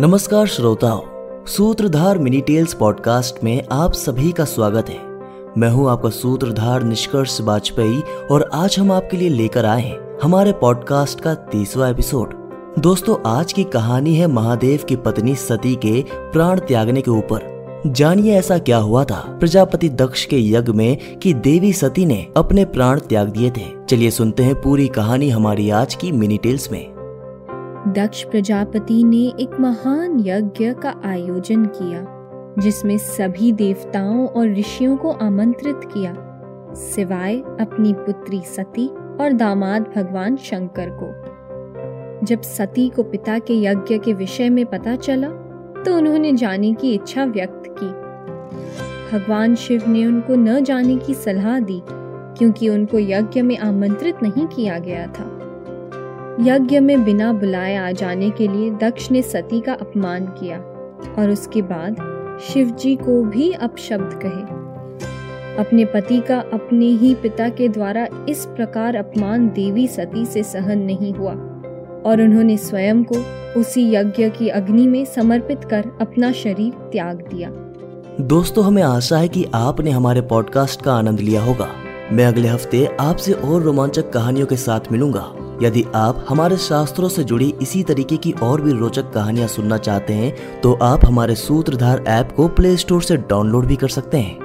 नमस्कार श्रोताओं, सूत्रधार मिनी टेल्स पॉडकास्ट में आप सभी का स्वागत है। मैं हूँ आपका सूत्रधार निष्कर्ष वाजपेयी और आज हम आपके लिए लेकर आए हैं हमारे पॉडकास्ट का तीसवा एपिसोड। दोस्तों, आज की कहानी है महादेव की पत्नी सती के प्राण त्यागने के ऊपर। जानिए ऐसा क्या हुआ था प्रजापति दक्ष के यज्ञ में कि देवी सती ने अपने प्राण त्याग दिए थे। चलिए सुनते हैं पूरी कहानी हमारी आज की मिनी टेल्स में। दक्ष प्रजापति ने एक महान यज्ञ का आयोजन किया, जिसमें सभी देवताओं और ऋषियों को आमंत्रित किया। सिवाय अपनी पुत्री सती और दामाद भगवान शंकर को। जब सती को पिता के यज्ञ के विषय में पता चला तो उन्होंने जाने की इच्छा व्यक्त की। भगवान शिव ने उनको न जाने की सलाह दी, क्योंकि उनको यज्ञ में आमंत्रित नहीं किया गया था। यज्ञ में बिना बुलाए आ जाने के लिए दक्ष ने सती का अपमान किया और उसके बाद शिव जी को भी अपशब्द कहे। अपने पति का अपने ही पिता के द्वारा इस प्रकार अपमान देवी सती से सहन नहीं हुआ और उन्होंने स्वयं को उसी यज्ञ की अग्नि में समर्पित कर अपना शरीर त्याग दिया। दोस्तों, हमें आशा है कि आपने हमारे पॉडकास्ट का आनंद लिया होगा। मैं अगले हफ़्ते आपसे और रोमांचक कहानियों के साथ मिलूँगा। यदि आप हमारे शास्त्रों से जुड़ी इसी तरीके की और भी रोचक कहानियाँ सुनना चाहते हैं तो आप हमारे सूत्रधार ऐप को प्ले स्टोर से डाउनलोड भी कर सकते हैं।